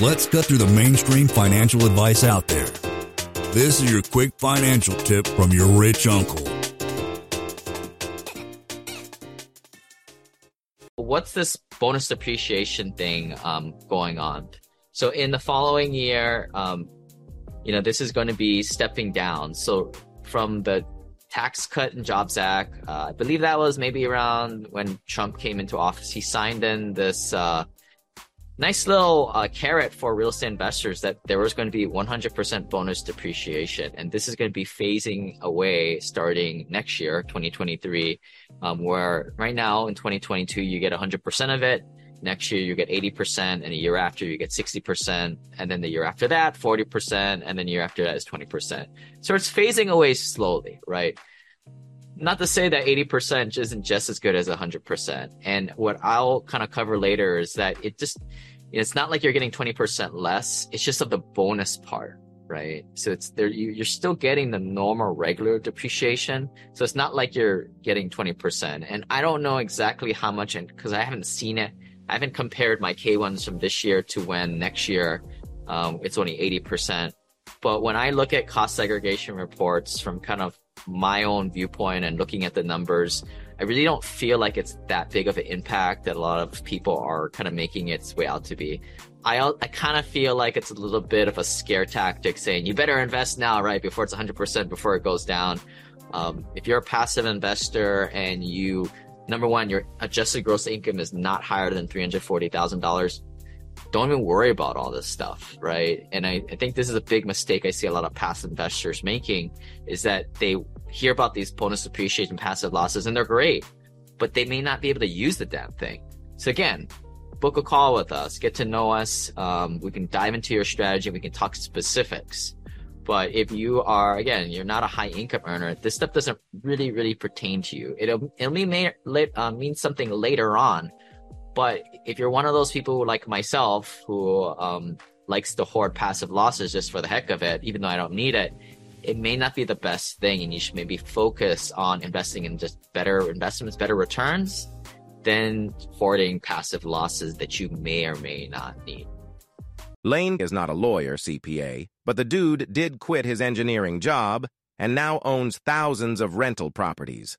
Let's cut through the mainstream financial advice out there. This is your quick financial tip from your rich uncle. What's this bonus depreciation thing um, going on? So in the following year, um, you know, this is going to be stepping down. So from the Tax Cut and Jobs Act, uh, I believe that was maybe around when Trump came into office. He signed in this uh, nice little uh, carrot for real estate investors that there was going to be 100% bonus depreciation. And this is going to be phasing away starting next year, 2023, um, where right now in 2022, you get 100% of it. Next year, you get 80%, and a year after, you get 60%, and then the year after that, 40%, and then the year after that is 20%. So it's phasing away slowly, right? Not to say that 80% isn't just as good as 100%. And what I'll kind of cover later is that it just, it's not like you're getting 20% less, it's just of the bonus part right? So it's there, you, you're still getting the normal regular depreciation. So it's not like you're getting 20%. And I don't know exactly how much, and because I haven't seen it I haven't compared my K1s from this year to when next year um, it's only 80%. But when I look at cost segregation reports from kind of my own viewpoint and looking at the numbers, I really don't feel like it's that big of an impact that a lot of people are kind of making its way out to be. I, I kind of feel like it's a little bit of a scare tactic saying you better invest now, right? Before it's 100% before it goes down. Um, if you're a passive investor and you number one, your adjusted gross income is not higher than $340,000. Don't even worry about all this stuff, right? And I, I think this is a big mistake I see a lot of passive investors making is that they hear about these bonus depreciation passive losses and they're great, but they may not be able to use the damn thing. So again, book a call with us, get to know us. Um, we can dive into your strategy. We can talk specifics. But if you are, again, you're not a high income earner, this stuff doesn't really, really pertain to you. It'll, it'll mean, uh, mean something later on. But if you're one of those people like myself, who um, likes to hoard passive losses just for the heck of it, even though I don't need it, it may not be the best thing. And you should maybe focus on investing in just better investments, better returns than hoarding passive losses that you may or may not need. Lane is not a lawyer, CPA, but the dude did quit his engineering job and now owns thousands of rental properties.